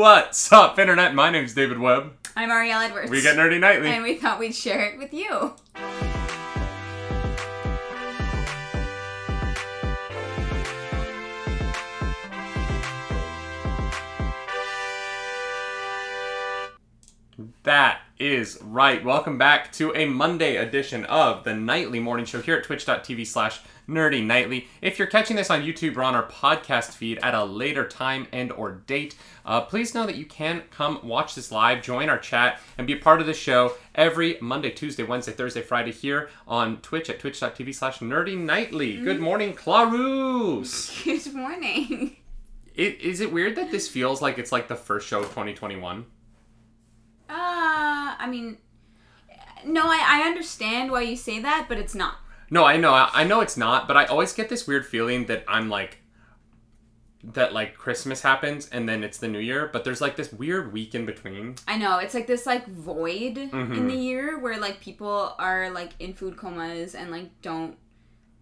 What's up, Internet? My name's David Webb. I'm Arielle Edwards. We get Nerdy Nightly. And we thought we'd share it with you. That is right. Welcome back to a Monday edition of the Nightly Morning Show here at twitch.tv slash nerdy nightly. If you're catching this on YouTube or on our podcast feed at a later time and or date, uh, please know that you can come watch this live, join our chat, and be a part of the show every Monday, Tuesday, Wednesday, Thursday, Friday here on Twitch at twitch.tv slash nerdy nightly. Good morning, Clarus. Good morning. It, is it weird that this feels like it's like the first show of 2021? Uh, I mean, no, I, I understand why you say that, but it's not. No, I know. I know it's not, but I always get this weird feeling that I'm like that like Christmas happens and then it's the new year, but there's like this weird week in between. I know it's like this like void in Mhm. the year where like people are like in food comas and like don't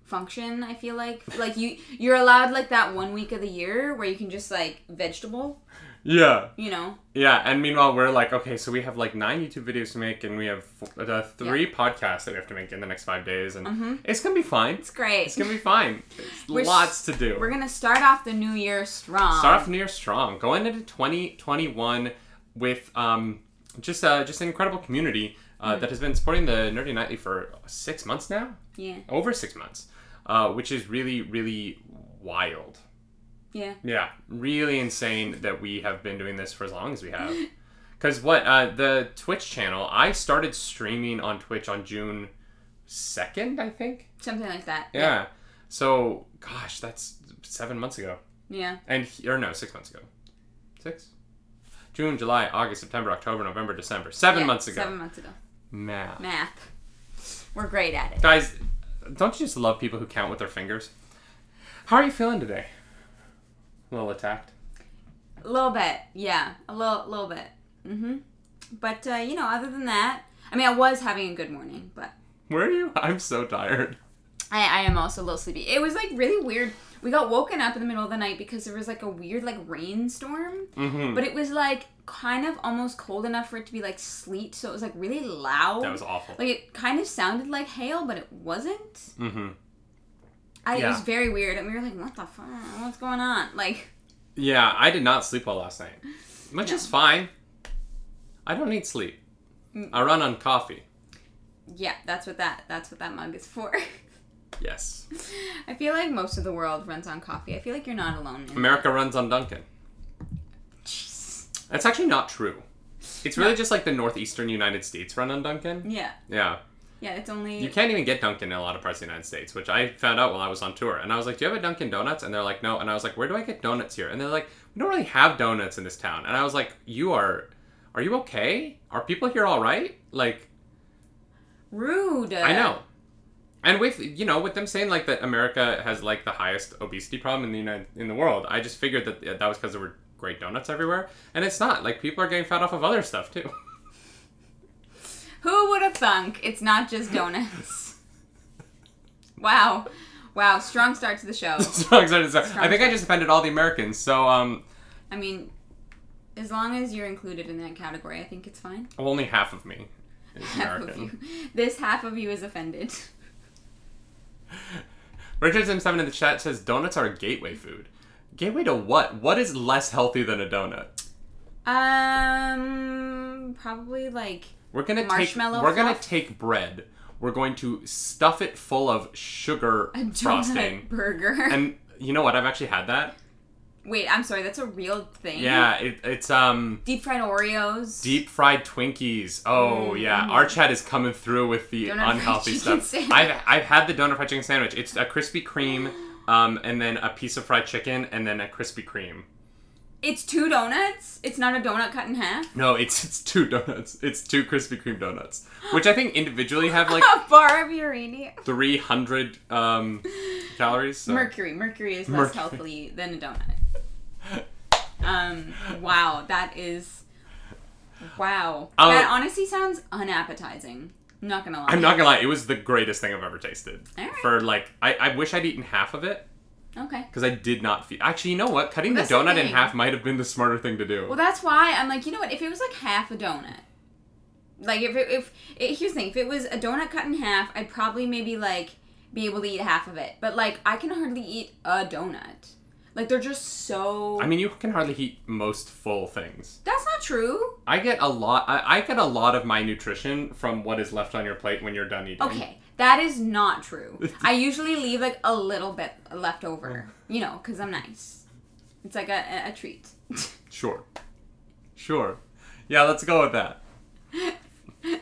function. I feel like like you you're allowed like that one week of the year where you can just like vegetable, Yeah. you know. Yeah, and meanwhile we're like, okay, so we have like nine YouTube videos to make and we have uh, three podcasts that we have to make in the next 5 days and Mhm. it's going to be fine. It's great. It's going to be fine. Lots to do. We're gonna start off the new year strong. Start off the new year strong. Going into 2021 with um, just uh, just an incredible community uh, Mm. that has been supporting the Nerdy Nightly for six months now. Yeah. Over six months, uh, which is really, really wild. Yeah. Yeah, really insane that we have been doing this for as long as we have. Because what uh, the Twitch channel, I started streaming on Twitch on June second, I think. Something like that. Yeah. So, gosh, that's seven months ago. Yeah. And he- or no, six months ago. Six. June, July, August, September, October, November, December. Seven Yeah, months ago. Seven months ago. Math. Math. We're great at it. Guys, don't you just love people who count with their fingers? How are you feeling today? A little attacked. A little bit. Yeah. A little little bit. Mm-hmm. But uh, you know, other than that, I mean I was having a good morning, but Where are you? I'm so tired. I, I am also a little sleepy. It was like really weird. We got woken up in the middle of the night because there was like a weird like rainstorm. Mm-hmm. But it was like kind of almost cold enough for it to be like sleet, so it was like really loud. that was awful. like it kind of sounded like hail, but it wasn't. Mm-hmm. I, It was very weird, and we were like, "What the fuck? What's going on?" Like, Yeah, I did not sleep well last night, which No. is fine. I don't need sleep. Mm. I run on coffee. yeah, that's what that that's what that mug is for. Yes. I feel like most of the world runs on coffee. I feel like you're not alone. In America runs on Dunkin'. Jeez. That's actually not true. It's really just like the northeastern United States run on Dunkin'. Yeah, Yeah. Yeah. It's only You can't even get Dunkin' in a lot of parts of the United States, which I found out while I was on tour. And I was like, Do you have a Dunkin' Donuts? And they're like, No. And I was like, Where do I get donuts here? And they're like, We don't really have donuts in this town. And I was like, You are. Are you okay? Are people here all right? Like, rude. I know. And with you know, with them saying like that America has like the highest obesity problem in the United in the world, I just figured that that was because there were great donuts everywhere, and it's not. Like people are getting fat off of other stuff too. Who would have thunk? It's not just donuts. wow, wow. Strong start to the show. so excited! So, I think I just offended all the Americans. So um, I mean, as long as you're included in that category, I think it's fine. only half of me is Half American. This half of you is offended. Richard Sim Seven in the chat says donuts are a gateway food. Gateway to what? What is less healthy than a donut? Um, probably like We're gonna take we're gonna take bread. We're going to stuff it full of sugar a donut frosting. burger. And you know what? I've actually had that. Wait, I'm sorry. That's a real thing. Yeah, it, it's um Deep fried Oreos. deep fried Twinkies. Oh Mm, yeah, mhm. our chat is coming through with the Donut unhealthy stuff. sandwich. I've I've had the donut fried chicken sandwich. It's a Krispy Kreme, um, and then a piece of fried chicken, and then a Krispy Kreme. It's two donuts. It's not a donut cut in half. No, it's it's two donuts. It's two Krispy Kreme donuts, which I think individually have like a bar of uranium. three hundred um, calories. So. Mercury. Mercury is less Mercury. healthy than a donut. Um. Wow. That is. Wow. Um, that honestly sounds unappetizing. I'm not gonna lie. I'm not gonna lie, it was the greatest thing I've ever tasted. For like, I, I wish I'd eaten half of it Okay. because I did not feel. Actually, you know what? Cutting Well, the that's the donut in half might have been the smarter thing to do. Well, that's why I'm like, you know what? If it was like half a donut, like if it, if it, here's the thing, if it was a donut cut in half, I'd probably maybe like be able to eat half of it. But like, I can hardly eat a donut. Like they're just so. I mean, you can hardly eat most full things. that's not true. I get a lot. I, I get a lot of my nutrition from what is left on your plate when you're done eating. Okay, that is not true. I usually leave like a little bit left over, oh. you know, because I'm nice. It's like a, a, a treat. Sure. Sure. Yeah, let's go with that.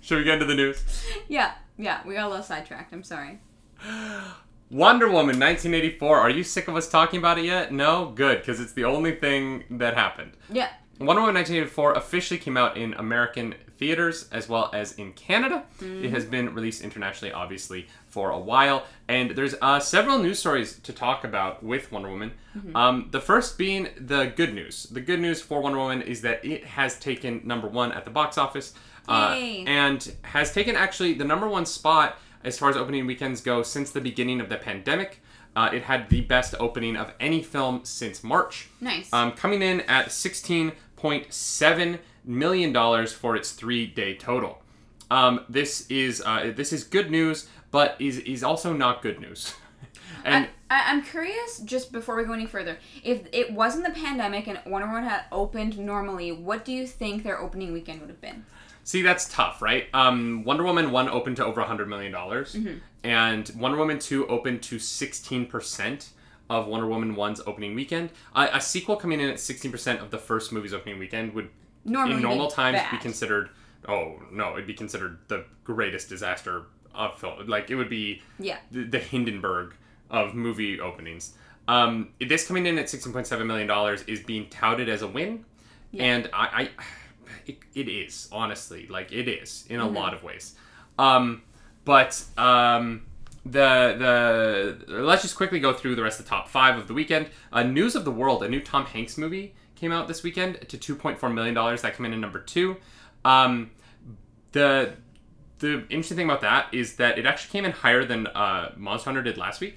Should we get into the news? yeah, yeah, we got a little sidetracked. I'm sorry. Wonder Woman 1984. Are you sick of us talking about it yet? No? Good, because it's the only thing that happened. Yeah. Wonder Woman 1984 officially came out in American theaters as well as in Canada. It has been released internationally, obviously, for a while. And there's uh, several news stories to talk about with Wonder Woman. Um, the first being the good news. The good news for Wonder Woman is that it has taken number one at the box office. Uh, and has taken actually the number one spot as far as opening weekends go since the beginning of the pandemic. Uh, it had the best opening of any film since March Nice. um, coming in at $16.7 million dollars for its three-day total. Um, this is uh, this is good news, but is is also not good news. and I, I'm curious, just before we go any further, if it wasn't the pandemic and Wonder Woman had opened normally, what do you think their opening weekend would have been? see, that's tough, right? Um, Wonder Woman one opened to over $100 million, dollars and Wonder Woman two opened to 16% of Wonder Woman 1's opening weekend. Uh, a sequel coming in at 16% of the first movie's opening weekend would Normally in normal times be considered oh no it'd be considered the greatest disaster of film like it would be Yeah. the, the hindenburg of movie openings. Um, this coming in at 16.7 million dollars is being touted as a win. And i, I it, it is honestly like it is in a lot of ways. Um, but um, the the let's just quickly go through the rest of the top five of the weekend. Uh, News of the World, a new Tom Hanks movie, came out this weekend to two point four million dollars. That came in at number two. Um, the the interesting thing about that is that it actually came in higher than uh, Monster Hunter did last week,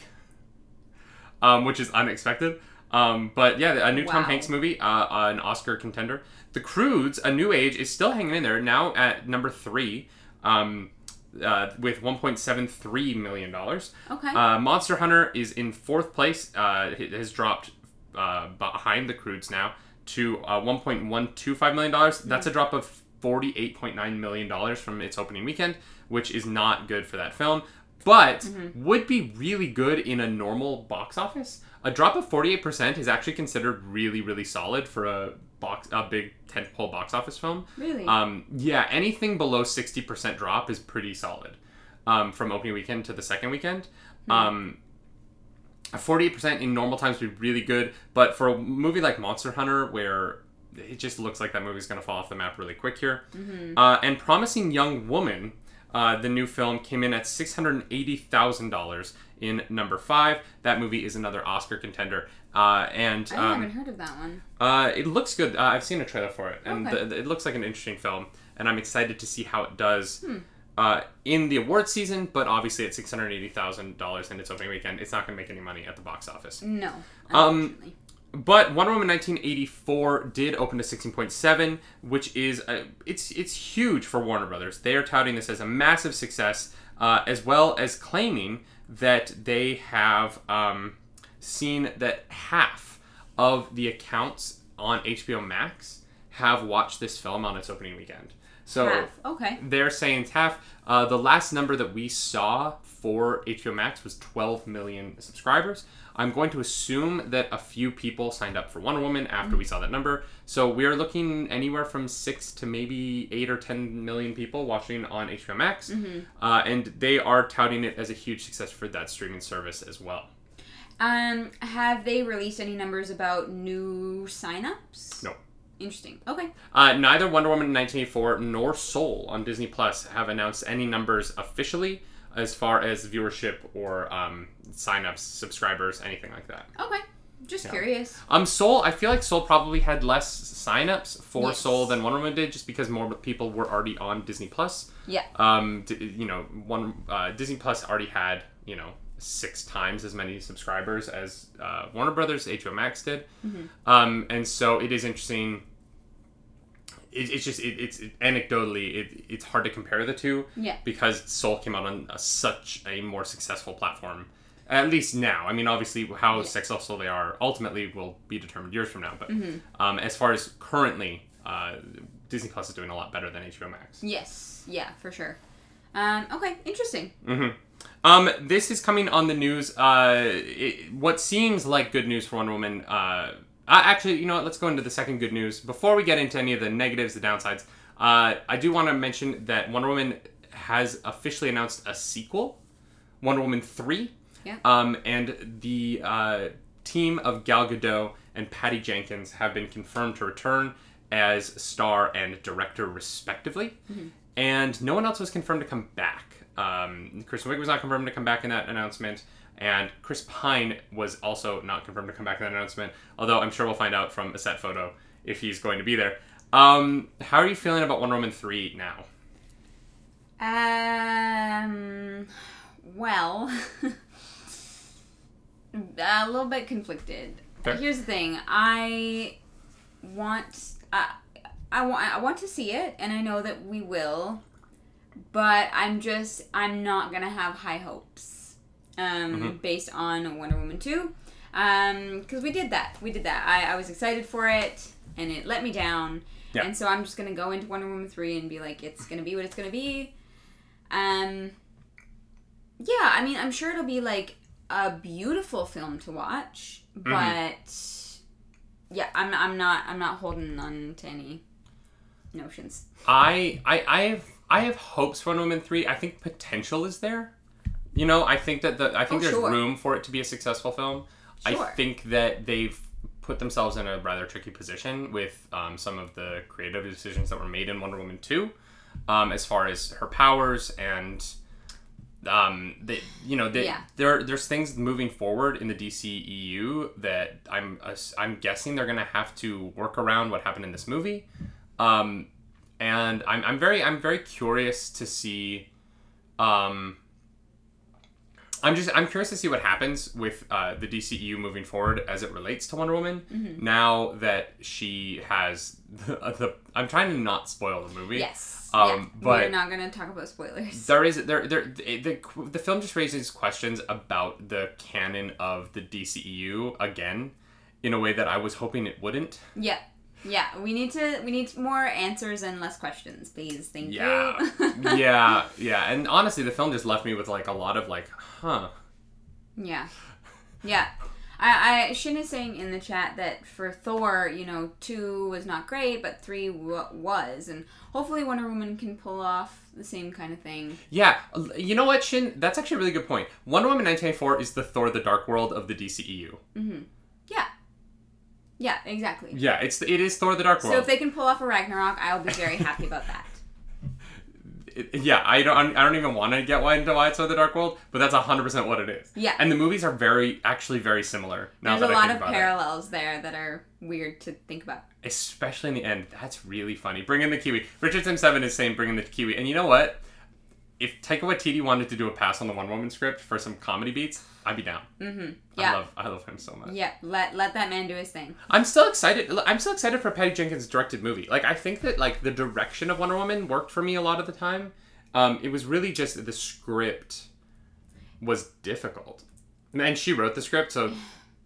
um, which is unexpected. Um, but yeah, a new Tom Hanks movie, uh, an Oscar contender. The Croods, A New Age, is still hanging in there now at number three. Um, uh, with 1.73 million dollars. Okay. Uh, Monster Hunter is in fourth place. Uh, it has dropped uh, behind the Croods now to uh, 1.125 million dollars. That's a drop of 48.9 million dollars from its opening weekend, which is not good for that film. But would be really good in a normal box office. A drop of 48% is actually considered really, really solid for a box, a big tentpole box office film. really? Um, yeah, anything below 60% drop is pretty solid um, from opening weekend to the second weekend. Um, a 48% in normal times would be really good, but for a movie like Monster Hunter, where it just looks like that movie's going to fall off the map really quick here. Uh, and Promising Young Woman, uh, the new film, came in at $680,000 in number five. That movie is another Oscar contender. Uh, and I um, haven't heard of that one. uh, it looks good. Uh, I've seen a trailer for it, and Okay. it looks like an interesting film. And I'm excited to see how it does Hmm. Uh, in the award season. But obviously, at six hundred eighty thousand dollars in its opening weekend, it's not going to make any money at the box office. No. Um. But Wonder Woman 1984 did open to 16.7, which is uh it's it's huge for Warner Brothers. They are touting this as a massive success, uh, as well as claiming that they have um, seen that half of the accounts on HBO Max have watched this film on its opening weekend. So Half. Okay. they're saying it's half. Uh, the last number that we saw for HBO Max was 12 million subscribers. I'm going to assume that a few people signed up for Wonder Woman after we saw that number. So we are looking anywhere from six to maybe eight or 10 million people watching on HBO Max. Uh, and they are touting it as a huge success for that streaming service as well. Um, have they released any numbers about new signups? No. Interesting. Okay. Uh, neither Wonder Woman 1984 nor Soul on Disney Plus have announced any numbers officially as far as viewership or um, signups, subscribers, anything like that. Okay. Just Yeah. curious. Um, Soul. I feel like Soul probably had less signups for Yes. Soul than Wonder Woman did, just because more people were already on Disney Plus. Yeah. Um, d- you know, one uh, Disney Plus already had you know six times as many subscribers as uh, Warner Brothers HBO Max did. Um, and so it is interesting. It, it's just it, it's it, anecdotally it, it's hard to compare the two Yeah. because Soul came out on a, such a more successful platform. At least now, I mean, obviously, how Yeah. successful they are ultimately will be determined years from now. But Mm-hmm. um, as far as currently, uh, Disney Plus is doing a lot better than HBO Max. Yes. Yeah, for sure. Um, okay, interesting. hmm Um, this is coming on the news. Uh, it, what seems like good news for Wonder Woman. Uh, uh, actually, you know what? Let's go into the second good news before we get into any of the negatives, the downsides. Uh, I do want to mention that Wonder Woman has officially announced a sequel, Wonder Woman three. Yeah. Um, and the uh, team of Gal Gadot and Patty Jenkins have been confirmed to return as star and director, respectively. And no one else was confirmed to come back. Um, Kristen Wiig was not confirmed to come back in that announcement, and Chris Pine was also not confirmed to come back in that announcement. Although I'm sure we'll find out from a set photo if he's going to be there. Um, how are you feeling about Wonder Woman three now? Um, well, a little bit conflicted. Fair. Here's the thing: I want, I, I want, I want to see it, and I know that we will. But I'm just, I'm not gonna have high hopes, um, Mhm. based on Wonder Woman two, um, because we did that, we did that. I, I was excited for it, and it let me down. Yeah. And so I'm just gonna go into Wonder Woman three and be like, it's gonna be what it's gonna be. Um. Yeah, I mean, I'm sure it'll be like a beautiful film to watch, Mm-hmm. but yeah, I'm I'm not I'm not holding on to any notions. I I I have I have hopes for Wonder Woman three. I think potential is there. You know, I think that the I think Oh, there's sure. room for it to be a successful film. I think that they've put themselves in a rather tricky position with um, some of the creative decisions that were made in Wonder Woman two, um, as far as her powers and um they you know they, Yeah. there there's things moving forward in the DCEU that I'm ass- I'm guessing they're gonna have to work around what happened in this movie, um, and I'm I'm very I'm very curious to see, um. I'm just I'm curious to see what happens with uh, the DCEU moving forward as it relates to Wonder Woman. Mm-hmm. Now that she has the, the I'm trying to not spoil the movie. Yes. Um, yeah. but- we're not gonna talk about spoilers. There is there there the, the film just raises questions about the canon of the DCEU again, in a way that I was hoping it wouldn't. Yeah. Yeah, we need to we need more answers and less questions, please. Thank Yeah. you. yeah, yeah, and honestly, the film just left me with like a lot of like, huh. Yeah. Yeah. I, I Shin is saying in the chat that for Thor, you know, two was not great, but three w- was, and hopefully Wonder Woman can pull off the same kind of thing. Yeah, you know what, Shin? That's actually a really good point. Wonder Woman 1984 is the Thor: The Dark World of the DCEU. Mm-hmm. Yeah. Yeah, exactly. Yeah, it's it is Thor: The Dark World. So if they can pull off a Ragnarok, I'll be very happy about that. It- yeah, I don't I don't even want to get why into why it's Thor: The Dark World, but that's 100 percent what it is. Yeah. and the movies are very actually very similar. Now There's a lot of about it. parallels there that are weird to think about. especially in the end. That's really funny. Bring in the Kiwi. Richard Seven is saying bring in the Kiwi, and you know what? If Taika Waititi wanted to do a pass on the Wonder Woman script for some comedy beats, I'd be down. Mm-hmm. I love I love him so much. Yeah. Let let that man do his thing. I'm still excited. I'm still excited for Patty Jenkins' directed movie. Like I think that like the direction of Wonder Woman worked for me a lot of the time. Um, it was really just the script was difficult, and she wrote the script, so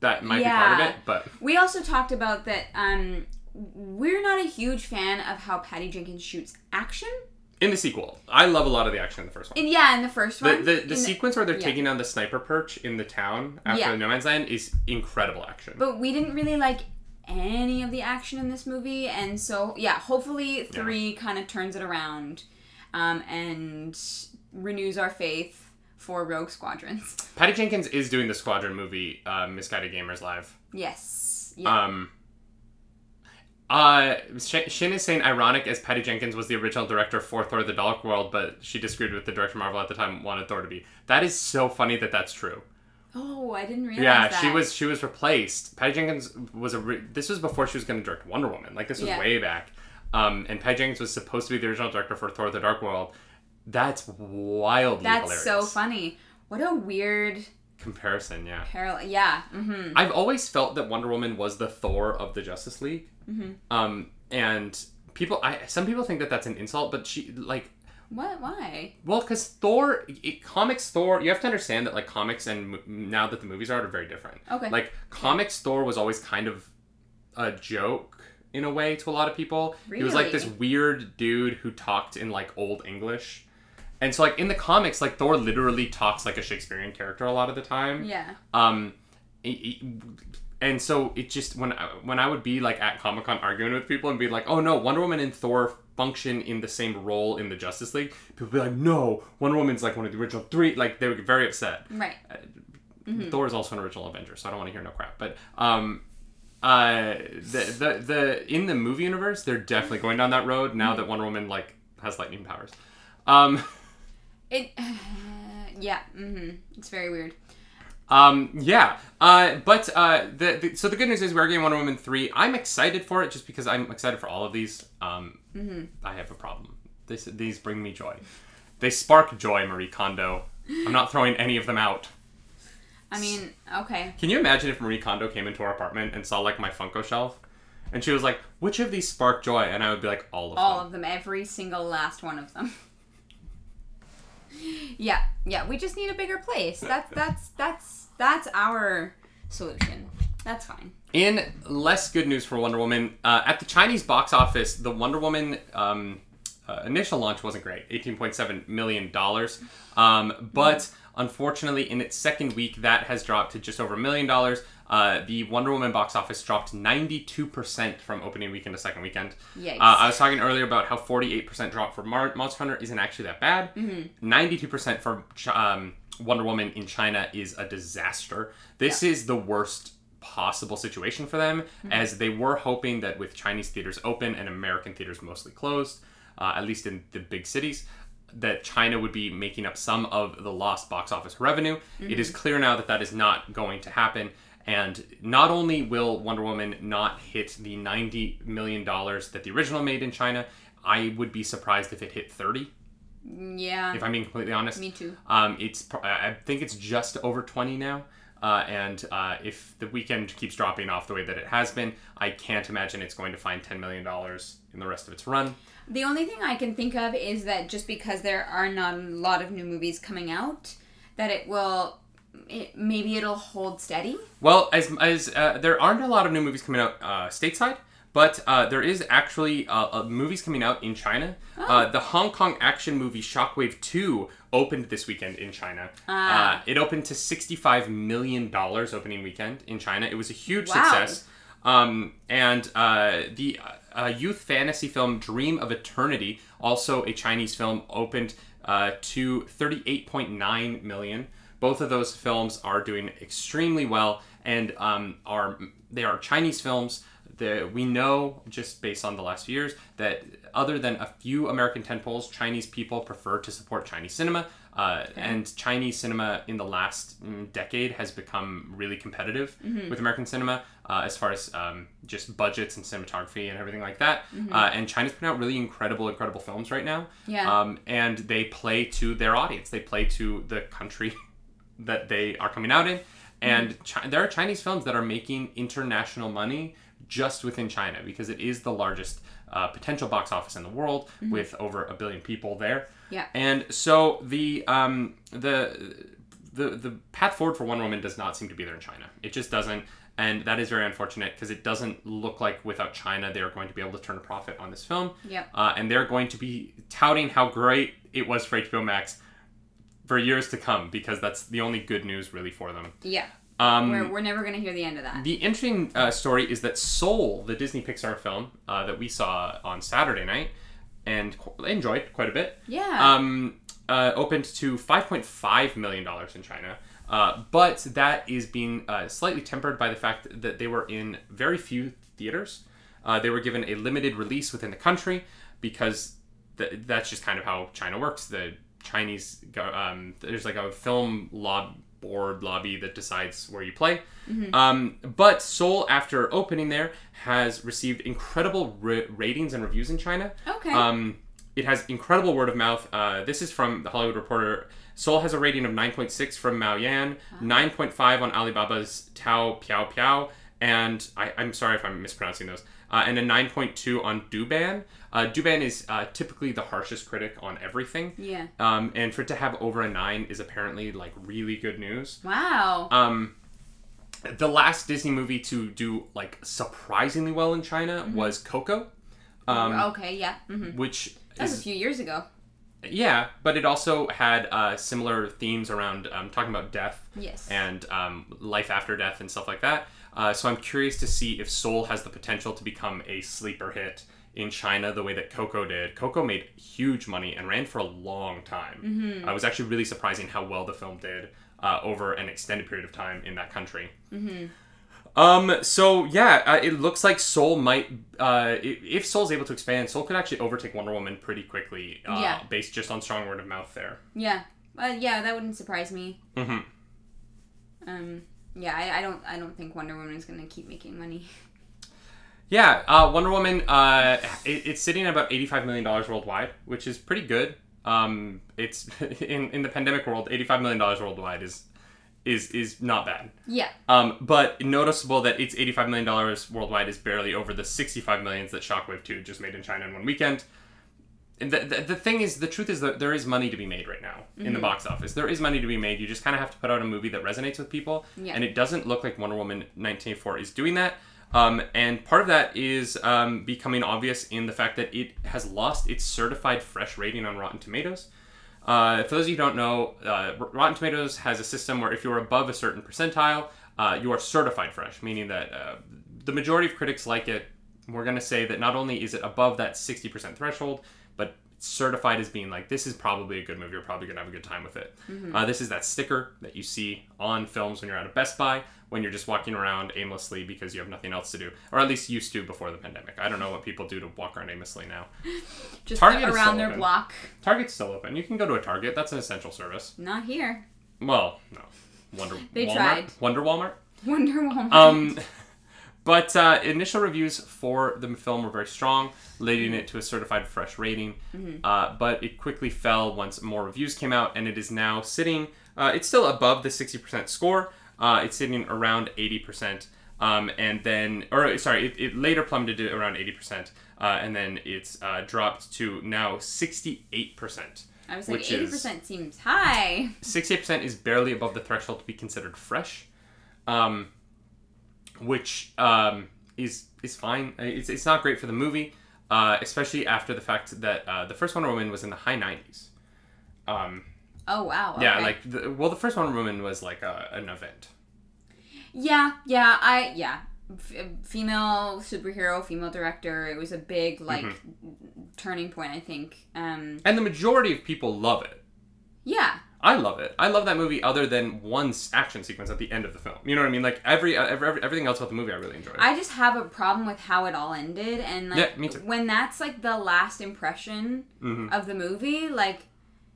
that might be part of it. But We also talked about that. Um, we're not a huge fan of how Patty Jenkins shoots action. In the sequel, I love a lot of the action in the first one. And yeah, in the first The, one, the, the in sequence where they're yeah. taking down the sniper perch in the town after Yeah. No Man's Land is incredible action. but we didn't really like any of the action in this movie, and so yeah, hopefully three kind of turns it around, um, and renews our faith for Rogue Squadrons. Patty Jenkins is doing the Squadron movie, uh, Misguided Gamers Live. Yes. Yeah. Um, uh, Shin is saying ironic as Patty Jenkins was the original director for Thor: The Dark World, but she disagreed with the director Marvel at the time wanted Thor to be. That is so funny that that's true. Oh, I didn't realize that. Yeah, that. she was she was replaced. Patty Jenkins was a re- this was before she was going to direct Wonder Woman. Like this was Yeah. way back. Um, and Patty Jenkins was supposed to be the original director for Thor: The Dark World. That's wildly That's hilarious. so funny. What a weird Comparison, yeah. parallel. Yeah. Mm-hmm. I've always felt that Wonder Woman was the Thor of the Justice League. Mm-hmm. Um, and people, I some people think that that's an insult, but she like What? Why? Well, because Thor, it, comics Thor, you have to understand that like comics and now that the movies are, are very different. Okay. Like comics Thor was always kind of a joke in a way to a lot of people. Really? He was like this weird dude who talked in like old English. And so like in the comics, like Thor literally talks like a Shakespearean character a lot of the time. Yeah. Um, it- it- and so it just when I, when I would be like at Comic Con arguing with people and be like, oh no, Wonder Woman and Thor function in the same role in the Justice League, people would be like, no, Wonder Woman's like one of the original three. Like they would get very upset. Right. Thor is also an original Avenger, so I don't want to hear no crap. But um, uh, the the the in the movie universe, they're definitely going down that road now that Wonder Woman like has lightning powers. Um. It. yeah. Mm-hmm. It's very weird. Um, yeah. Uh, but uh, the, the so the good news is we're getting Wonder Woman three. I'm excited for it just because I'm excited for all of these. Um, I have a problem. This these bring me joy. They spark joy, Marie Kondo. I'm not throwing any of them out. I mean, okay. Can you imagine if Marie Kondo came into our apartment and saw like my Funko shelf, and she was like, "Which of these spark joy?" And I would be like, "All of All them." of them. Every single last one of them. yeah. Yeah. We just need a bigger place. That's that's that's that's our solution. That's fine. In less good news for Wonder Woman, uh, at the Chinese box office, the Wonder Woman um, uh, initial launch wasn't great, eighteen point seven million dollars. Um, but unfortunately, in its second week, that has dropped to just over a million dollars. Uh, the Wonder Woman box office dropped ninety two percent from opening weekend to second weekend. Yikes. Uh, I was talking earlier about how forty eight percent drop for Mar- Monster Hunter isn't actually that bad. Two percent for Ch- um, Wonder Woman in China is a disaster. This is the worst possible situation for them, as they were hoping that with Chinese theaters open and American theaters mostly closed, uh, at least in the big cities, that China would be making up some of the lost box office revenue. It is clear now that that is not going to happen. And not only will Wonder Woman not hit the $90 million that the original made in China, I would be surprised if it hit 30, yeah. if I'm being completely honest. Me too. Um, it's I I think it's just over 20 now. Uh, and uh, if the weekend keeps dropping off the way that it has been, I can't imagine it's going to find $10 million in the rest of its run. The only thing I can think of is that just because there are not a lot of new movies coming out, that it will, it, maybe it'll hold steady. Well, as, as uh, there aren't a lot of new movies coming out uh, stateside, but uh, there is actually uh, uh, movies coming out in China. Uh, the Hong Kong action movie Shockwave 2 opened this weekend in China. Ah. Uh, it opened to $65 million opening weekend in China. It was a huge Wow. success. Um, and uh, the uh, youth fantasy film Dream of Eternity, also a Chinese film, opened uh, to 38.9 million. Both of those films are doing extremely well and um, are they are Chinese films. The, we know just based on the last few years that other than a few American tentpoles, Chinese people prefer to support Chinese cinema. Uh, And Chinese cinema in the last mm, decade has become really competitive with American cinema uh, as far as um, just budgets and cinematography and everything like that. Uh, and China's putting out really incredible, incredible films right now. Yeah. Um, and they play to their audience. They play to the country that they are coming out in. And Chi- there are Chinese films that are making international money just within China because it is the largest uh, potential box office in the world with over a billion people there. Yeah. And so the um, the the the path forward for Wonder Woman does not seem to be there in China. It just doesn't, and that is very unfortunate because it doesn't look like without China they are going to be able to turn a profit on this film. Yep. Uh, and they're going to be touting how great it was for HBO Max for years to come because that's the only good news really for them. Yeah. Um, We're, we're never going to hear the end of that. the interesting uh, story is that Soul, the Disney Pixar film uh, that we saw on Saturday night and qu- enjoyed quite a bit, Yeah. um, uh, opened to $5.5 million in China. Uh, but that is being uh, slightly tempered by the fact that they were in very few theaters. Uh, they were given a limited release within the country because th- that's just kind of how China works. The Chinese, go- um, there's like a film law board lobby that decides where you play. Um, but Soul, after opening there, has received incredible ra- ratings and reviews in China. Okay. Um, it has incredible word of mouth. Uh, this is from the Hollywood Reporter. Soul has a rating of 9.6 from Maoyan, 9.5 on Alibaba's Taopiaopiao, and I, I'm sorry if I'm mispronouncing those, uh, and a 9.2 on Douban. Uh, Douban is uh, typically the harshest critic on everything. yeah. Um, and for it to have over a 9 is apparently like really good news. Wow. Um, the last Disney movie to do like surprisingly well in China was Coco. Um, okay. Yeah. hmm which That was is a few years ago. yeah, but it also had uh, similar themes around um, talking about death Yes. and um, life after death and stuff like that. Uh, so I'm curious to see if Soul has the potential to become a sleeper hit in China the way that Coco did. Coco made huge money and ran for a long time. Mm-hmm. Uh, it was actually really surprising how well the film did uh, over an extended period of time in that country. Mm-hmm. Um. So yeah, uh, it looks like Soul might. Uh, if Soul's able to expand, Soul could actually overtake Wonder Woman pretty quickly. Uh, Yeah. Based just on strong word of mouth there. yeah. Uh, yeah. That wouldn't surprise me. hmm Um. Yeah. I, I don't. I don't think Wonder Woman is gonna keep making money. Yeah. Uh, Wonder Woman. Uh, it, it's sitting at about eighty-five million dollars worldwide, which is pretty good. Um, it's in in the pandemic world, eighty-five million dollars worldwide is is is not bad. Yeah. Um, but noticeable that it's eighty-five million dollars worldwide is barely over the sixty-five millions that Shockwave Two just made in China in one weekend. And the, the, the thing is, the truth is that there is money to be made right now in the box office. There is money to be made. You just kind of have to put out a movie that resonates with people. Yeah. And it doesn't look like Wonder Woman 1984 is doing that. Um, and part of that is um, becoming obvious in the fact that it has lost its certified fresh rating on Rotten Tomatoes. Uh, for those of you who don't know, uh, Rotten Tomatoes has a system where if you're above a certain percentile, uh, you are certified fresh, meaning that uh, the majority of critics like it. We're going to say that not only is it above that 60% threshold, certified as being like, this is probably a good movie. You're probably going to have a good time with it. Uh, this is that sticker that you see on films when you're at a Best Buy, when you're just walking around aimlessly because you have nothing else to do, or at least used to before the pandemic. I don't know what people do to walk around aimlessly now. Just Target around their open. block. Target's still open. You can go to a Target. That's an essential service. Not here. Well, no. Wonder They Walmart? tried. Wonder Walmart. Wonder walmart Um, but uh, initial reviews for the film were very strong, leading it to a certified fresh rating. Uh, but it quickly fell once more reviews came out, and it is now sitting. Uh, it's still above the 60% score. Uh, it's sitting around 80%. Um, and then, or sorry, it, it later plummeted to around 80%, uh, and then it's uh, dropped to now 68%. I was like, which eighty is- percent seems high. 68% is barely above the threshold to be considered fresh, um, which um, is is fine. It's, it's not great for the movie, uh, especially after the fact that uh, the first Wonder Woman was in the high 90s. Um, Oh wow. Yeah, okay. like the, well, the first Wonder Woman was like a, an event. Yeah, yeah, I yeah. F- female superhero, female director. It was a big like Mm-hmm. turning point, I think. Um, And the majority of people love it. yeah, I love it. I love that movie other than one action sequence at the end of the film. You know what I mean? Like every, uh, every, every everything else about the movie I really enjoyed. I just have a problem with how it all ended, and like Yeah, me too. when that's like the last impression Mhm. of the movie, like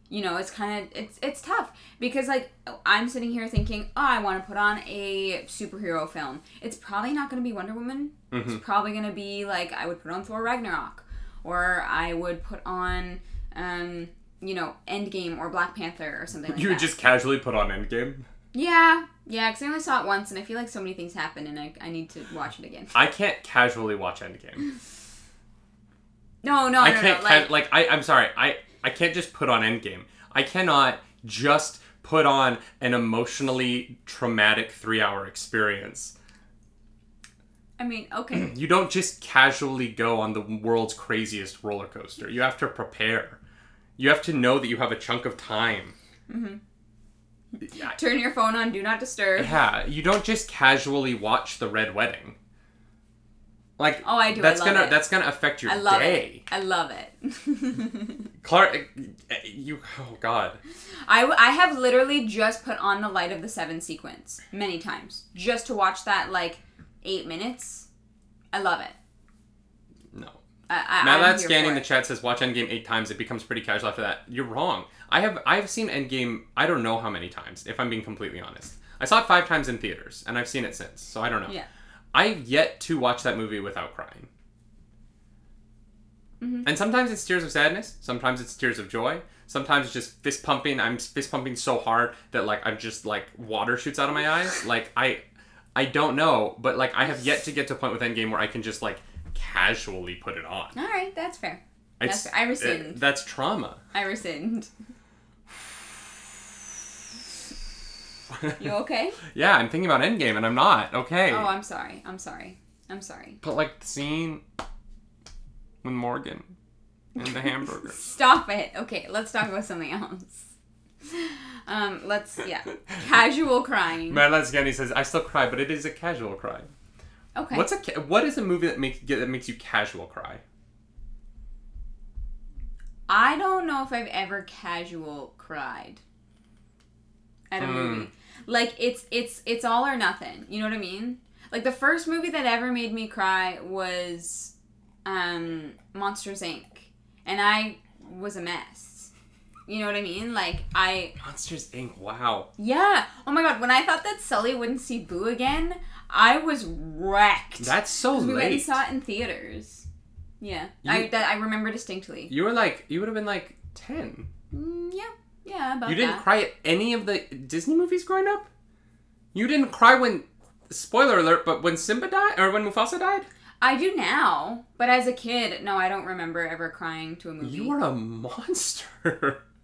you know, it's kind of it's it's tough because like I'm sitting here thinking, oh, I want to put on a superhero film. It's probably not going to be Wonder Woman. Mm-hmm. It's probably going to be like I would put on Thor Ragnarok, or I would put on, um, you know, Endgame or Black Panther or something like you that. would just casually put on Endgame. yeah, yeah, because I only saw it once, and I feel like so many things happen, and I I need to watch it again. I can't casually watch Endgame. No, no, I no, can't no, ca- like, like I I'm sorry. I I can't just put on Endgame. I cannot just put on an emotionally traumatic 3-hour experience. I mean, okay. You don't just casually go on the world's craziest roller coaster. You have to prepare. You have to know that you have a chunk of time. Mm-hmm. Turn your phone on, do not disturb. Yeah, you don't just casually watch the Red Wedding. Like Oh, I do, I That's love gonna it. that's gonna affect your I love day. it. I love it. Clark, eh, eh, you oh god. I I have literally just put on the Light of the Seven sequence many times just to watch that like eight minutes. I love it. I, I, Now that scanning the chat says watch Endgame eight times, it becomes pretty casual after that. You're wrong. I have I've seen Endgame I don't know how many times, if I'm being completely honest. I saw it five times in theaters, and I've seen it since, so I don't know. Yeah. I've yet to watch that movie without crying. Mm-hmm. And sometimes it's tears of sadness, sometimes it's tears of joy, sometimes it's just fist pumping. I'm fist pumping so hard that like I'm just like water shoots out of my eyes. Like I I don't know, but like I have yet to get to a point with Endgame where I can just like casually put it on. All right, that's fair. That's fair. I it- rescind. that's trauma. I rescind. You okay? yeah, I'm thinking about Endgame and I'm not. Okay. Oh, I'm sorry. I'm sorry. I'm sorry. but like the scene with Morgan and the hamburger. Stop it. Okay, let's talk about something else. Um, let's yeah. Casual crying. Madeline Scanny says, "I still cry, but it is a casual cry." Okay. What's a what is a movie that makes that makes you casual cry? I don't know if I've ever casual cried at a Hmm. movie. Like it's it's it's all or nothing. You know what I mean? Like the first movie that ever made me cry was um Monsters Inc. And I was a mess. You know what I mean? Like I Monsters Inc. Wow. yeah. Oh my god, when I thought that Sully wouldn't see Boo again, I was wrecked. That's so 'Cause we saw it in theaters. Yeah. You- I that I remember distinctly. You were like, you would have been like ten. Mm, yeah. Yeah, about You didn't that. cry at any of the Disney movies growing up. You didn't cry when, spoiler alert, but when Simba died or when Mufasa died. I do now, but as a kid, no, I don't remember ever crying to a movie. You are a monster.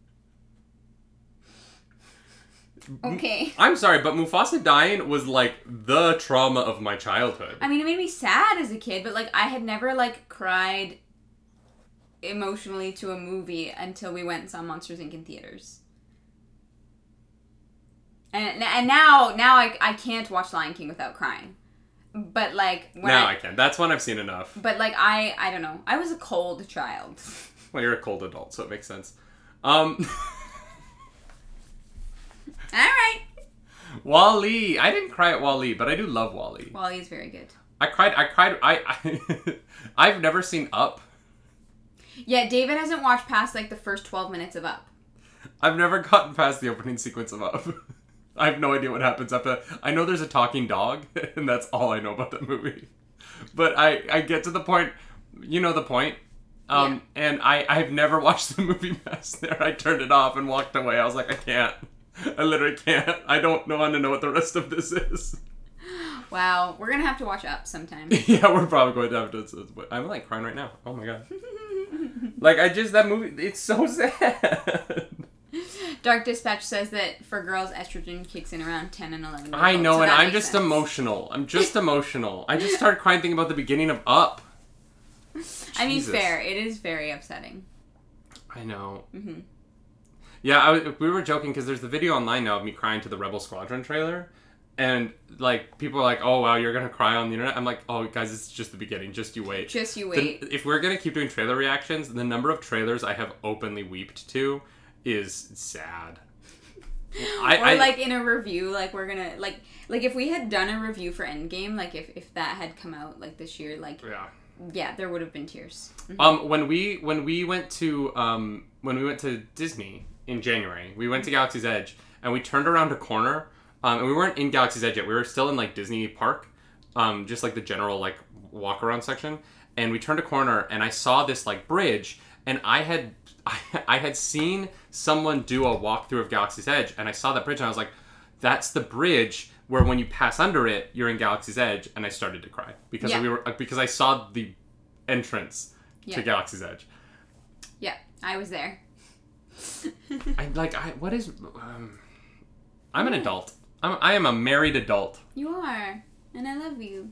okay. I'm sorry, but Mufasa dying was like the trauma of my childhood. I mean, it made me sad as a kid, but like I had never like cried emotionally to a movie until we went and saw Monsters Inc. in theaters. And and now now I I can't watch Lion King without crying. But like when now I, I can. That's one I've seen enough. but like I I don't know. I was a cold child. Well, you're a cold adult, so it makes sense. Um, All right. WALL-E. I didn't cry at WALL-E, but I do love WALL-E. WALL-E is very good. I cried. I cried. I. I I've never seen Up. Yeah, David hasn't watched past like the first 12 minutes of Up. I've never gotten past the opening sequence of Up. I have no idea what happens after. I know there's a talking dog, and that's all I know about that movie. But I I get to the point. You know the point. Um, and I I've never watched the movie past there. I turned it off and walked away. I was like, I can't. I literally can't. I don't know want to know what the rest of this is. Wow, we're gonna have to watch Up sometime. yeah, we're probably going to have to. But I'm like crying right now. Oh my god. like I just that movie. It's so sad. Dark Dispatch says that for girls, estrogen kicks in around 10 and 11. I know, so and I'm just sense. emotional. I'm just emotional. I just started crying thinking about the beginning of Up. I mean, fair. It is very upsetting. I know. hmm Yeah, I, we were joking because there's the video online now of me crying to the Rebel Squadron trailer, and like people are like, "Oh wow, you're gonna cry on the internet." I'm like, "Oh guys, it's just the beginning. Just you wait." Just you The- wait. if we're gonna keep doing trailer reactions, the number of trailers I have openly weeped to is sad. I, or I like in a review, like we're gonna like like if we had done a review for Endgame, like if if that had come out like this year, like yeah. yeah, there would have been tears. Um, when we when we went to um when we went to Disney in January, we went to Galaxy's Edge and we turned around a corner. Um, and we weren't in Galaxy's Edge yet. We were still in like Disney Park, um, just like the general like walk around section. And we turned a corner and I saw this like bridge, and I had I, I had seen someone do a walkthrough of Galaxy's Edge, and I saw that bridge and I was like, that's the bridge where when you pass under it, you're in Galaxy's Edge, and I started to cry because Yeah. we were because I saw the entrance Yeah. to Galaxy's Edge. Yeah, I was there. I like I what is um, I'm an adult. I'm I am a married adult. you are, and I love you.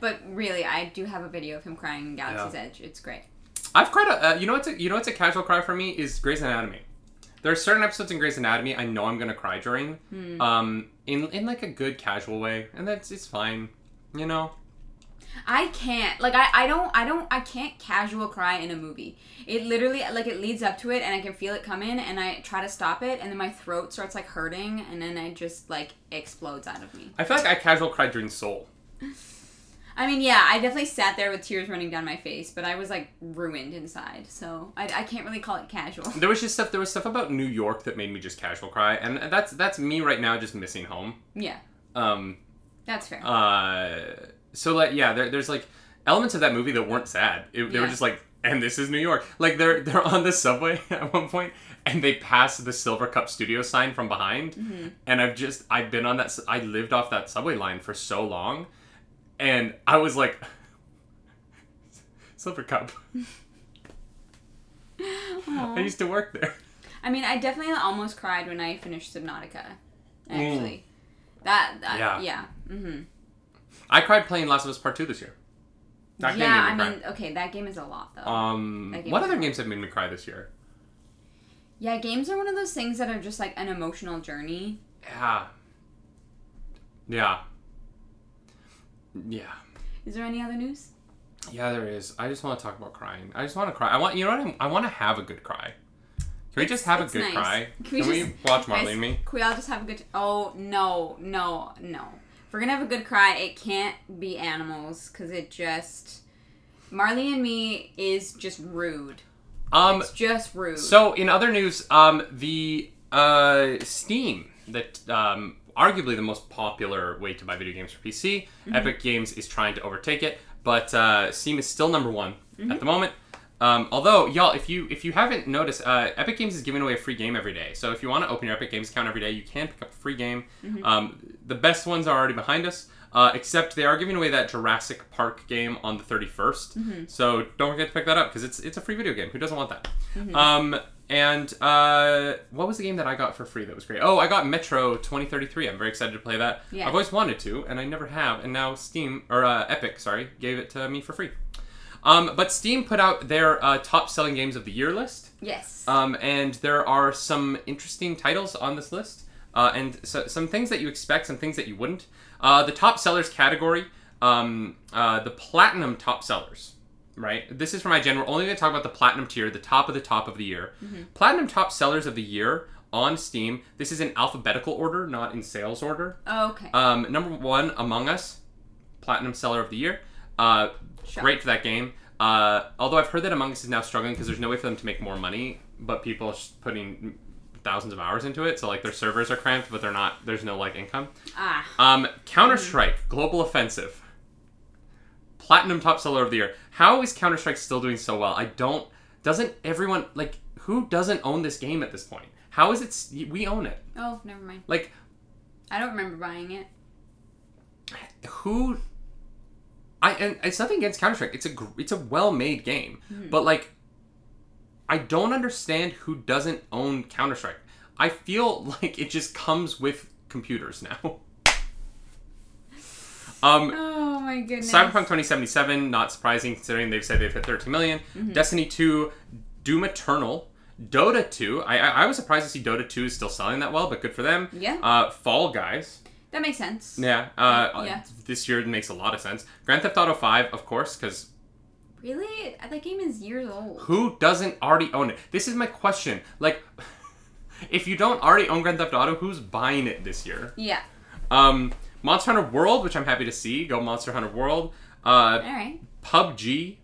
but really, I do have a video of him crying in Galaxy's Edge. It's great. I've cried. A, uh, you know what's a, you know what's a casual cry for me is Grey's Anatomy. There are certain episodes in Grey's Anatomy I know I'm gonna cry during, Hmm. um, in in like a good casual way, and that's it's fine. You know, I can't like I, I don't I don't I can't casual cry in a movie. It literally like it leads up to it and I can feel it coming and I try to stop it and then my throat starts like hurting and then I just like explodes out of me. I feel like I casual cried during Soul. I mean, yeah, I definitely sat there with tears running down my face, but I was like ruined inside, so I, I can't really call it casual. There was just stuff. There was stuff about New York that made me just casual cry, and that's that's me right now, just missing home. Yeah, Um, that's fair. uh, so like yeah, there, there's like elements of that movie that weren't sad. It, They were just like, and this is New York. Like they're they're on the subway at one point, and they pass the Silvercup Studio sign from behind, Mm-hmm. and I've just I've been on that. I lived off that subway line for so long, and I was like, Silvercup. I used to work there. I mean, I definitely almost cried when I finished Subnautica. Actually, that, that Yeah. yeah, mm-hmm. I cried playing Last of Us Part Two this year. That game yeah. I mean, okay, that game is a lot though. um, game what other games have made me cry this year? yeah, games are one of those things that are just like an emotional journey. Yeah. Yeah. Yeah. Is there any other news? Yeah, there is. I just want to talk about crying. I just want to cry. I want you know what? I'm, I want to have a good cry. Can we just have a good nice. cry? Can we Can we, just- watch Marley Guys, and me? Can we all just have a good? Oh no, no, no! We're gonna have a good cry, it can't be animals because it just Marley and Me is just rude. Um. It's just rude. So in other news, um, the uh Steam that um arguably the most popular way to buy video games for PC, Mm-hmm. Epic Games is trying to overtake it, but uh, Steam is still number one Mm-hmm. at the moment. Um, although y'all, if you if you haven't noticed, uh, Epic Games is giving away a free game every day. So if you want to open your Epic Games account every day, you can pick up a free game. Mm-hmm. Um, the best ones are already behind us. Uh, except they are giving away that Jurassic Park game on the 31st. Mm-hmm. So don't forget to pick that up because it's it's a free video game. Who doesn't want that? Mm-hmm. Um, and uh, what was the game that I got for free that was great? Oh, I got Metro 2033. I'm very excited to play that. Yeah. I've always wanted to, and I never have. And now Steam or uh, Epic, sorry, gave it to me for free. Um, but Steam put out their uh, top selling games of the year list. yes. Um, and there are some interesting titles on this list, uh, and so, some things that you expect, some things that you wouldn't. Uh, the top sellers category, um, uh, the platinum top sellers, right? This is for my general. Only going to talk about the platinum tier, the top of the top of the year. Platinum top sellers of the year on Steam. This is in alphabetical order, not in sales order. okay. Um, number one, Among Us, platinum seller of the year. Uh, Sure. Great for that game. Uh, although I've heard that Among Us is now struggling because there's no way for them to make more money, but people are just putting thousands of hours into it. So like their servers are cramped, but they're not. There's no like income. ah. Um, Counter Strike Global Offensive, platinum top seller of the year. How is Counter Strike still doing so well? I don't. Doesn't everyone like who doesn't own this game at this point? How is it? We own it. Oh, never mind. Like I don't remember buying it. who I and it's nothing against Counter Strike. It's a it's a well made game, but like I don't understand who doesn't own Counter Strike. I feel like it just comes with computers now. um, Oh my goodness. Cyberpunk 2077, not surprising considering they've said they've hit 13 million. Destiny 2, Doom Eternal, Dota 2. I, I I was surprised to see Dota 2 is still selling that well, but good for them. Yeah. Uh, Fall Guys. That makes sense. Yeah. Uh, Yeah. This year makes a lot of sense. Grand Theft Auto 5, of course, because Really? That game is years old. who doesn't already own it? This is my question. Like, if you don't already own Grand Theft Auto, who's buying it this year? Yeah. Um, Monster Hunter World, which I'm happy to see. Go Monster Hunter World. Uh, All right. PUBG,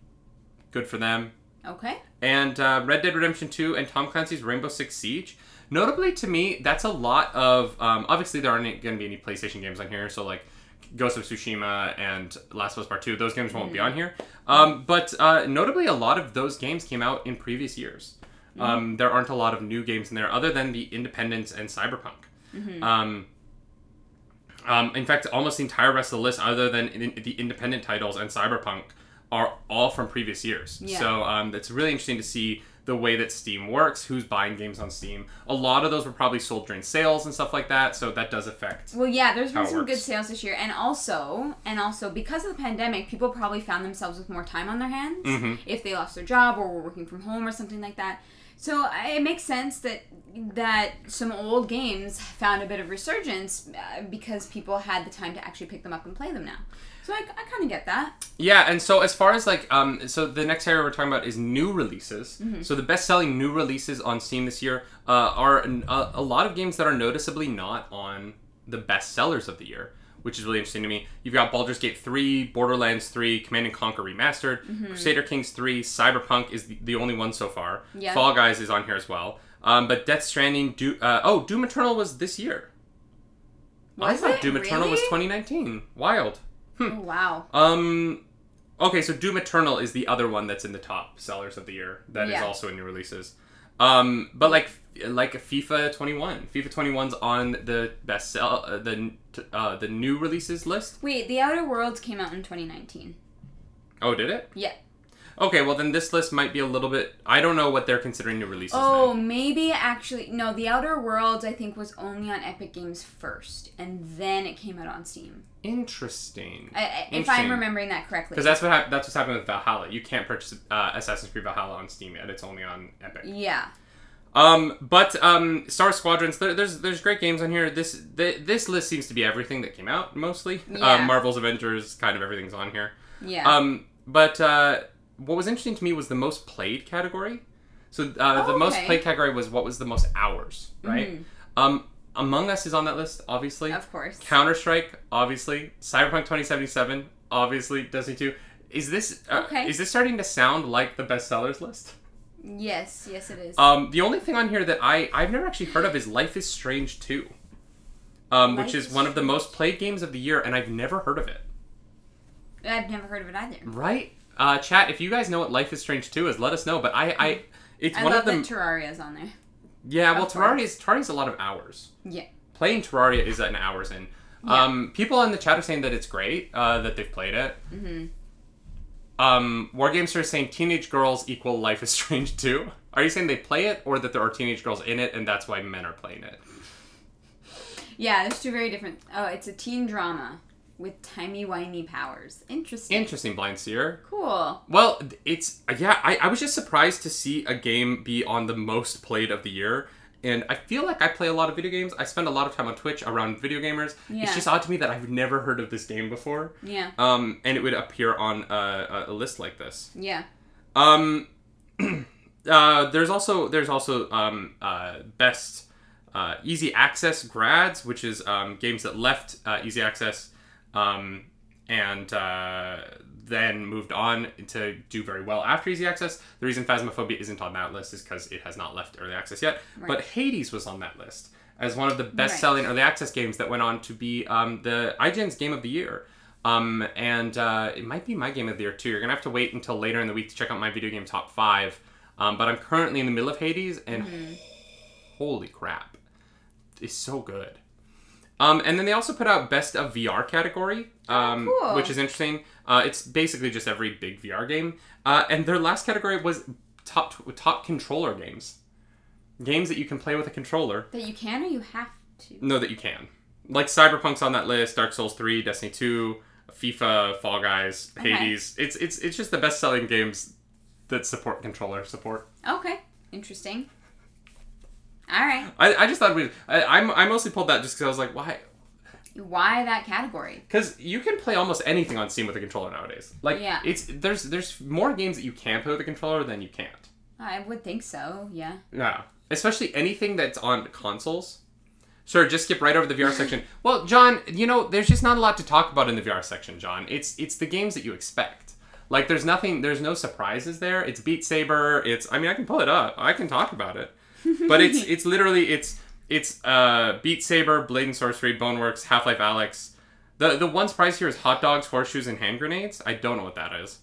good for them. Okay. And uh, Red Dead Redemption 2 and Tom Clancy's Rainbow Six Siege. Notably to me, that's a lot of. Um, obviously, there aren't going to be any PlayStation games on here, so like Ghost of Tsushima and Last of Us Part 2, those games won't be on here. Um, but uh, notably, a lot of those games came out in previous years. Um, there aren't a lot of new games in there other than the Independence and Cyberpunk. Um, um, in fact, almost the entire rest of the list, other than in, the independent titles and Cyberpunk, are all from previous years. Yeah. So um, it's really interesting to see the way that Steam works, who's buying games on Steam. A lot of those were probably sold during sales and stuff like that, so that does affect. Well, yeah, there's been some good sales this year, and also, and also because of the pandemic, people probably found themselves with more time on their hands Mhm. if they lost their job or were working from home or something like that. So it makes sense that that some old games found a bit of resurgence uh, because people had the time to actually pick them up and play them now. So I, I kind of get that. Yeah, and so as far as like, um, so the next area we're talking about is new releases. So the best-selling new releases on Steam this year uh, are an, a, a lot of games that are noticeably not on the best sellers of the year, which is really interesting to me. You've got Baldur's Gate 3, Borderlands 3, Command and Conquer Remastered, Crusader Kings 3, Cyberpunk is the, the only one so far. Yeah. Fall Guys is on here as well. Um, but Death Stranding, Do- uh, oh, Doom Eternal was this year. Was I thought it? Doom Eternal was 2019. Wild. Oh, wow. Um, okay, so Doom Eternal is the other one that's in the top sellers of the year. That is Yeah. also in new releases. Um, but like like FIFA 21, FIFA 21's on the best sell uh, the uh, the new releases list. Wait, The Outer Worlds came out in 2019. Oh, did it? Yeah. Okay, well then this list might be a little bit. I don't know what they're considering new releases. Oh, then. maybe actually no. The Outer Worlds I think was only on Epic Games first, and then it came out on Steam. Interesting. I, if Interesting. I'm remembering that correctly. Because that's what hap- that's what's happened with Valhalla. You can't purchase uh, Assassin's Creed Valhalla on Steam yet. It's only on Epic. yeah. Um, but um, Star Squadrons, there, there's there's great games on here. This the, this list seems to be everything that came out mostly. Yeah. Uh, Marvel's Avengers, kind of everything's on here. Yeah. Um, but uh, what was interesting to me was the most played category. So uh, the Oh, most played category was what was the most hours, right? Mhm. Um, Among Us is on that list, obviously. of course. Counter Strike, obviously. Cyberpunk 2077, obviously. Destiny 2. Is this uh, Okay. is this starting to sound like the bestsellers list? yes, yes, it is. Um, the only thing on here that I I've never actually heard of is Life is Strange 2, um, which is is one of the most played games of the year, and I've never heard of it. I've never heard of it either. Right? Uh, chat, if you guys know what Life is Strange 2 is, let us know. But I, I it's I one love of the Terraria's on there. Yeah. Well, Terraria is Terraria's a lot of hours. Yeah. Playing Terraria is an hours in. Yeah. Um, people in the chat are saying that it's great, uh, that they've played it. hmm Um, Wargamester is saying teenage girls equal Life is Strange 2. Are you saying they play it, or that there are teenage girls in it, and that's why men are playing it? Yeah, there's two very different. Oh, it's a teen drama with timey wimey powers. Interesting. Interesting, Blind Seer. cool. Well, it's yeah. I, I was just surprised to see a game be on the most played of the year, and I feel like I play a lot of video games. I spend a lot of time on Twitch around video gamers. Yeah. It's just odd to me that I've never heard of this game before, Yeah. um, and it would appear on a, a, a list like this. Yeah. Um, uh, there's also there's also um, uh, best uh, easy access grads, which is um, games that left uh, easy access um, and uh, then moved on to do very well after easy access. The reason Phasmophobia isn't on that list is because it has not left early access yet. But Hades was on that list as one of the best-selling early access games that went on to be um, the IGN's Game of the Year. Um, and uh, it might be my game of the year too. You're gonna have to wait until later in the week to check out my video game top five. Um, but I'm currently in the middle of Hades, and holy crap, it's so good. Um, and then they also put out best of VR category, um, Oh, cool. which is interesting. Uh, it's basically just every big VR game. Uh, and their last category was top top controller games, games that you can play with a controller. That you can or you have to. No, that you can. Like Cyberpunk's on that list, Dark Souls 3, Destiny 2, FIFA, Fall Guys, Okay. Hades. It's it's it's just the best selling games that support controller support. Okay. Interesting. All right. I, I just thought we I, I'm- I mostly pulled that just because I was like, why? Why that category? Because you can play almost anything on Steam with a controller nowadays. Like Yeah. it's there's there's more games that you can play with a controller than you can't. I would think so. Yeah. Yeah. Especially anything that's on consoles. Sure, just skip right over the VR section. Well, John, you know, there's just not a lot to talk about in the VR section, John. It's it's the games that you expect. Like there's nothing there's no surprises there. It's Beat Saber, it's I mean I can pull it up. I can talk about it. But it's it's literally it's it's uh Beat Saber, Blade and Sorcery, Boneworks, Half-Life Alyx. The the one surprise here is hot dogs, horseshoes, and hand grenades. I don't know what that is.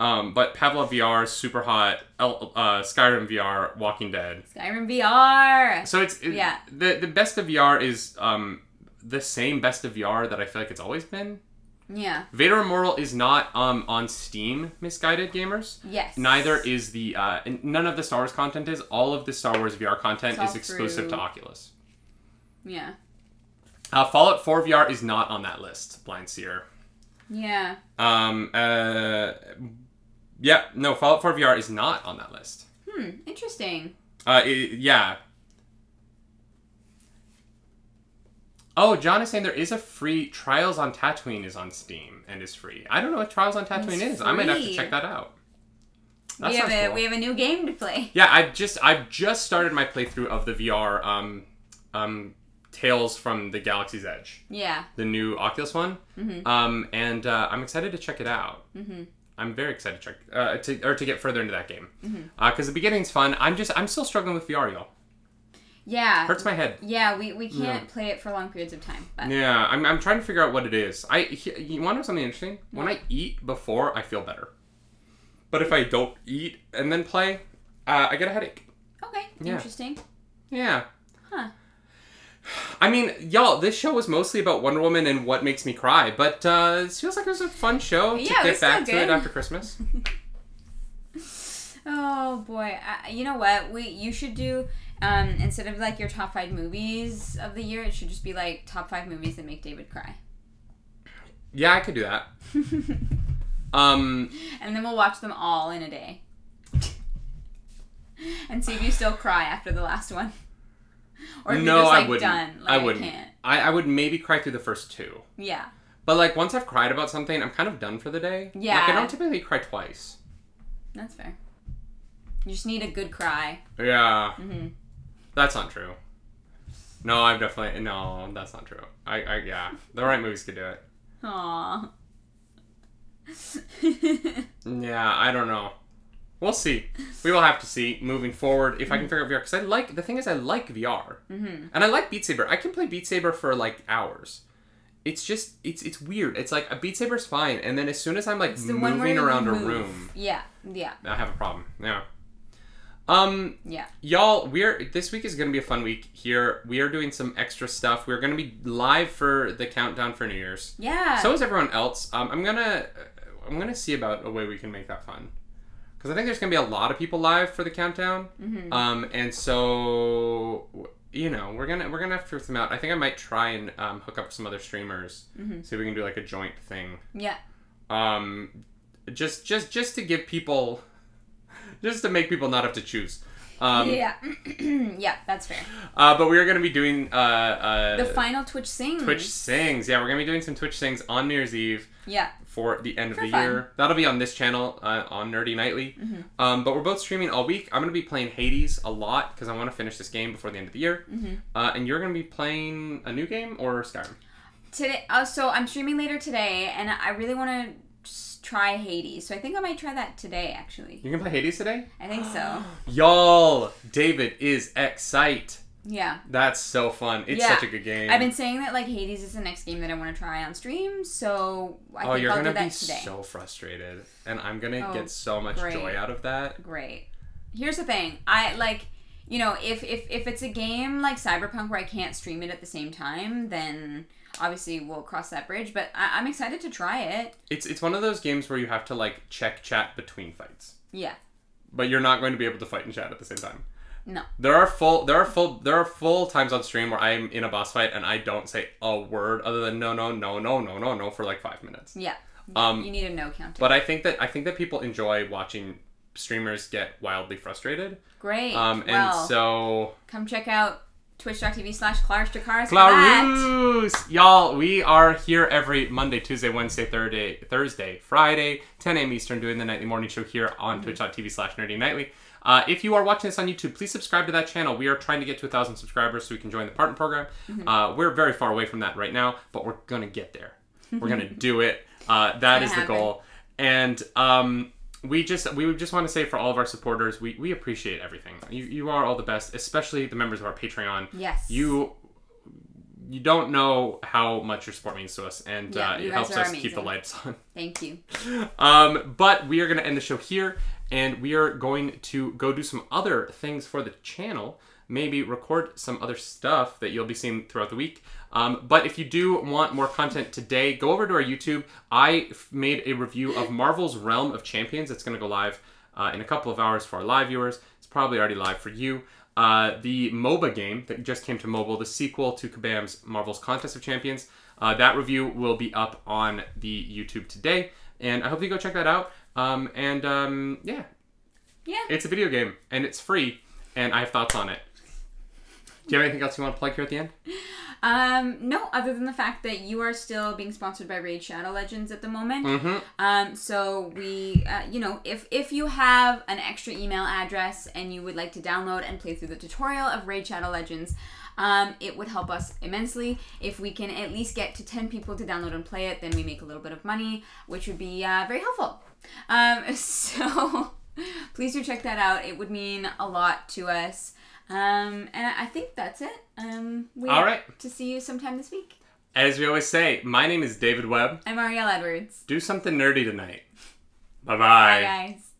Um, but Pavlov VR, Super Hot, El- uh, Skyrim VR, Walking Dead. Skyrim VR. So it's it- Yeah. The the best of VR is um the same best of VR that I feel like it's always been. Yeah. Vader Immortal is not um on Steam, misguided gamers. Yes. Neither is the uh none of the Star Wars content is. All of the Star Wars VR content is exclusive to Oculus. Yeah. Uh, Fallout 4 VR is not on that list. Blind Seer. Yeah. Um. Uh. Yeah. No. Fallout 4 VR is not on that list. Hmm. Interesting. Uh, it- yeah. Oh, John is saying there is a free Trials on Tatooine is on Steam and is free. I don't know what Trials on Tatooine It's is. I might have to check that out. That we have sounds a cool. we have a new game to play. Yeah, I've just I've just started my playthrough of the VR um um Tales from the Galaxy's Edge, Yeah. the new Oculus one, Mm-hmm. um, and uh, I'm excited to check it out. Mm-hmm. I'm very excited to check uh, to or to get further into that game because Mm-hmm. uh, the beginning's fun. I'm just I'm still struggling with VR, y'all. Yeah. Hurts my head. Yeah, we, we can't play it for long periods of time. But Yeah, I'm, I'm trying to figure out what it is. I you want to know something interesting? When I eat before, I feel better. But if I don't eat and then play, uh, I get a headache. okay, Yeah. interesting. Yeah. Huh. I mean, y'all, this show was mostly about Wonder Woman and what makes me cry, but uh, it feels like it was a fun show to Yeah, get back to it after Christmas. Oh boy, I, you know what? We you should do um, instead of like your top five movies of the year, it should just be like top five movies that make David cry, yeah, I could do that. Um, and then we'll watch them all in a day, and see if you still cry after the last one, or if no, you're just like I wouldn't. done. Like, I I wouldn't. can't. I, I would maybe cry through the first two. Yeah, But like once I've cried about something, I'm kind of done for the day. Like I don't typically cry twice. that's fair. You just need a good cry. Yeah. hmm That's not true. No, I've definitely no. That's not true. I, I yeah. The right movies could do it. Aww. Yeah, I don't know. We'll see. We will have to see moving forward if I can figure out VR. Because I like the thing is I like VR, hmm and I like Beat Saber. I can play Beat Saber for like hours. It's just it's it's weird. It's like a Beat Saber's fine, and then as soon as I'm like It's the one where moving around a room, Yeah, yeah, I have a problem. Yeah. Um, yeah. y'all we're this week is going to be a fun week here we are doing some extra stuff we're going to be live for the countdown for new year's Yeah. so is everyone else um, i'm gonna i'm gonna see about a way we can make that fun because i think there's gonna be a lot of people live for the countdown Mhm. um, and so you know we're gonna we're gonna have to figure them out i think i might try and um, hook up some other streamers Mhm. see if we can do like a joint thing yeah. um, just just just to give people just to make people not have to choose um, yeah. yeah, that's fair. Uh, but we are going to be doing uh, uh, The final Twitch sings. Twitch sings. Yeah, we're going to be doing some Twitch sings on New Year's Eve Yeah. for the end of the fun. year. That'll be on this channel uh, on Nerdy Nightly. Mhm. Um, but we're both streaming all week. I'm going to be playing Hades a lot because I want to finish this game before the end of the year. Mhm. Uh, and you're going to be playing a new game or Skyrim? Today, uh, so I'm streaming later today, and I really want to try Hades. So I think I might try that today. Actually, You can play Hades today? I think so. Y'all, David is excited. Yeah. That's so fun. It's Yeah. such a good game. I've been saying that like Hades is the next game that I want to try on stream. So I oh, think you're I'll gonna do that be today. so frustrated, and I'm gonna Oh, get so much great. joy out of that. Great. Here's the thing. I like, you know, if if if it's a game like Cyberpunk where I can't stream it at the same time, then obviously we'll cross that bridge. But I, I'm excited to try it. It's it's one of those games where you have to like check chat between fights, Yeah. but you're not going to be able to fight and chat at the same time. No. There are full there are full there are full times on stream where I'm in a boss fight and I don't say a word other than no no no no no no no for like five minutes. Yeah. Um, you need a no counter. But I think that I think that people enjoy watching streamers get wildly frustrated. Great. Um, and well, so come check out twitch.tv slash Jacars. Clarus, y'all, we are here every Monday, Tuesday, Wednesday, Thursday, Thursday, Friday, 10 a.m. Eastern, doing the nightly morning show here on Mm-hmm. twitch.tv slash nerdy nightly. Uh, if you are watching this on YouTube, please subscribe to that channel. We are trying to get to thousand subscribers so we can join the partner program. Mm-hmm. Uh, we're very far away from that right now, but we're gonna get there. We're gonna do it. Uh, that gonna the happen. goal. And um, we just we would just want to say for all of our supporters, we, we appreciate everything. You, you are all the best, especially the members of our Patreon Yes. you you don't know how much your support means to us and Yeah, uh, it helps us keep the lights on Thank you. um, but we are going to end the show here and we are going to go do some other things for the channel maybe record some other stuff that you'll be seeing throughout the week um, but if you do want more content today go over to our youtube i f- made a review of marvel's realm of champions it's going to go live uh, in a couple of hours for our live viewers it's probably already live for you uh, the MOBA game that just came to mobile, the sequel to Kabam's Marvel's Contest of Champions. Uh, that review will be up on the YouTube today, and I hope you go check that out. Um, and um, yeah, Yeah. it's a video game and it's free, and I have thoughts on it. Do you have anything else you want to plug here at the end? Um, no, other than the fact that you are still being sponsored by Raid Shadow Legends at the moment. Mm-hmm. Um, so we, uh, you know, if if you have an extra email address and you would like to download and play through the tutorial of Raid Shadow Legends, um, it would help us immensely. If we can at least get to 10 people to download and play it, then we make a little bit of money, which would be uh, very helpful. Um, so please do check that out. It would mean a lot to us. Um, and I think that's it. Um, we All right. to see you sometime this week. As we always say, my name is David Webb. I'm Ariel Edwards. Do something nerdy tonight. Bye-bye. Bye, guys.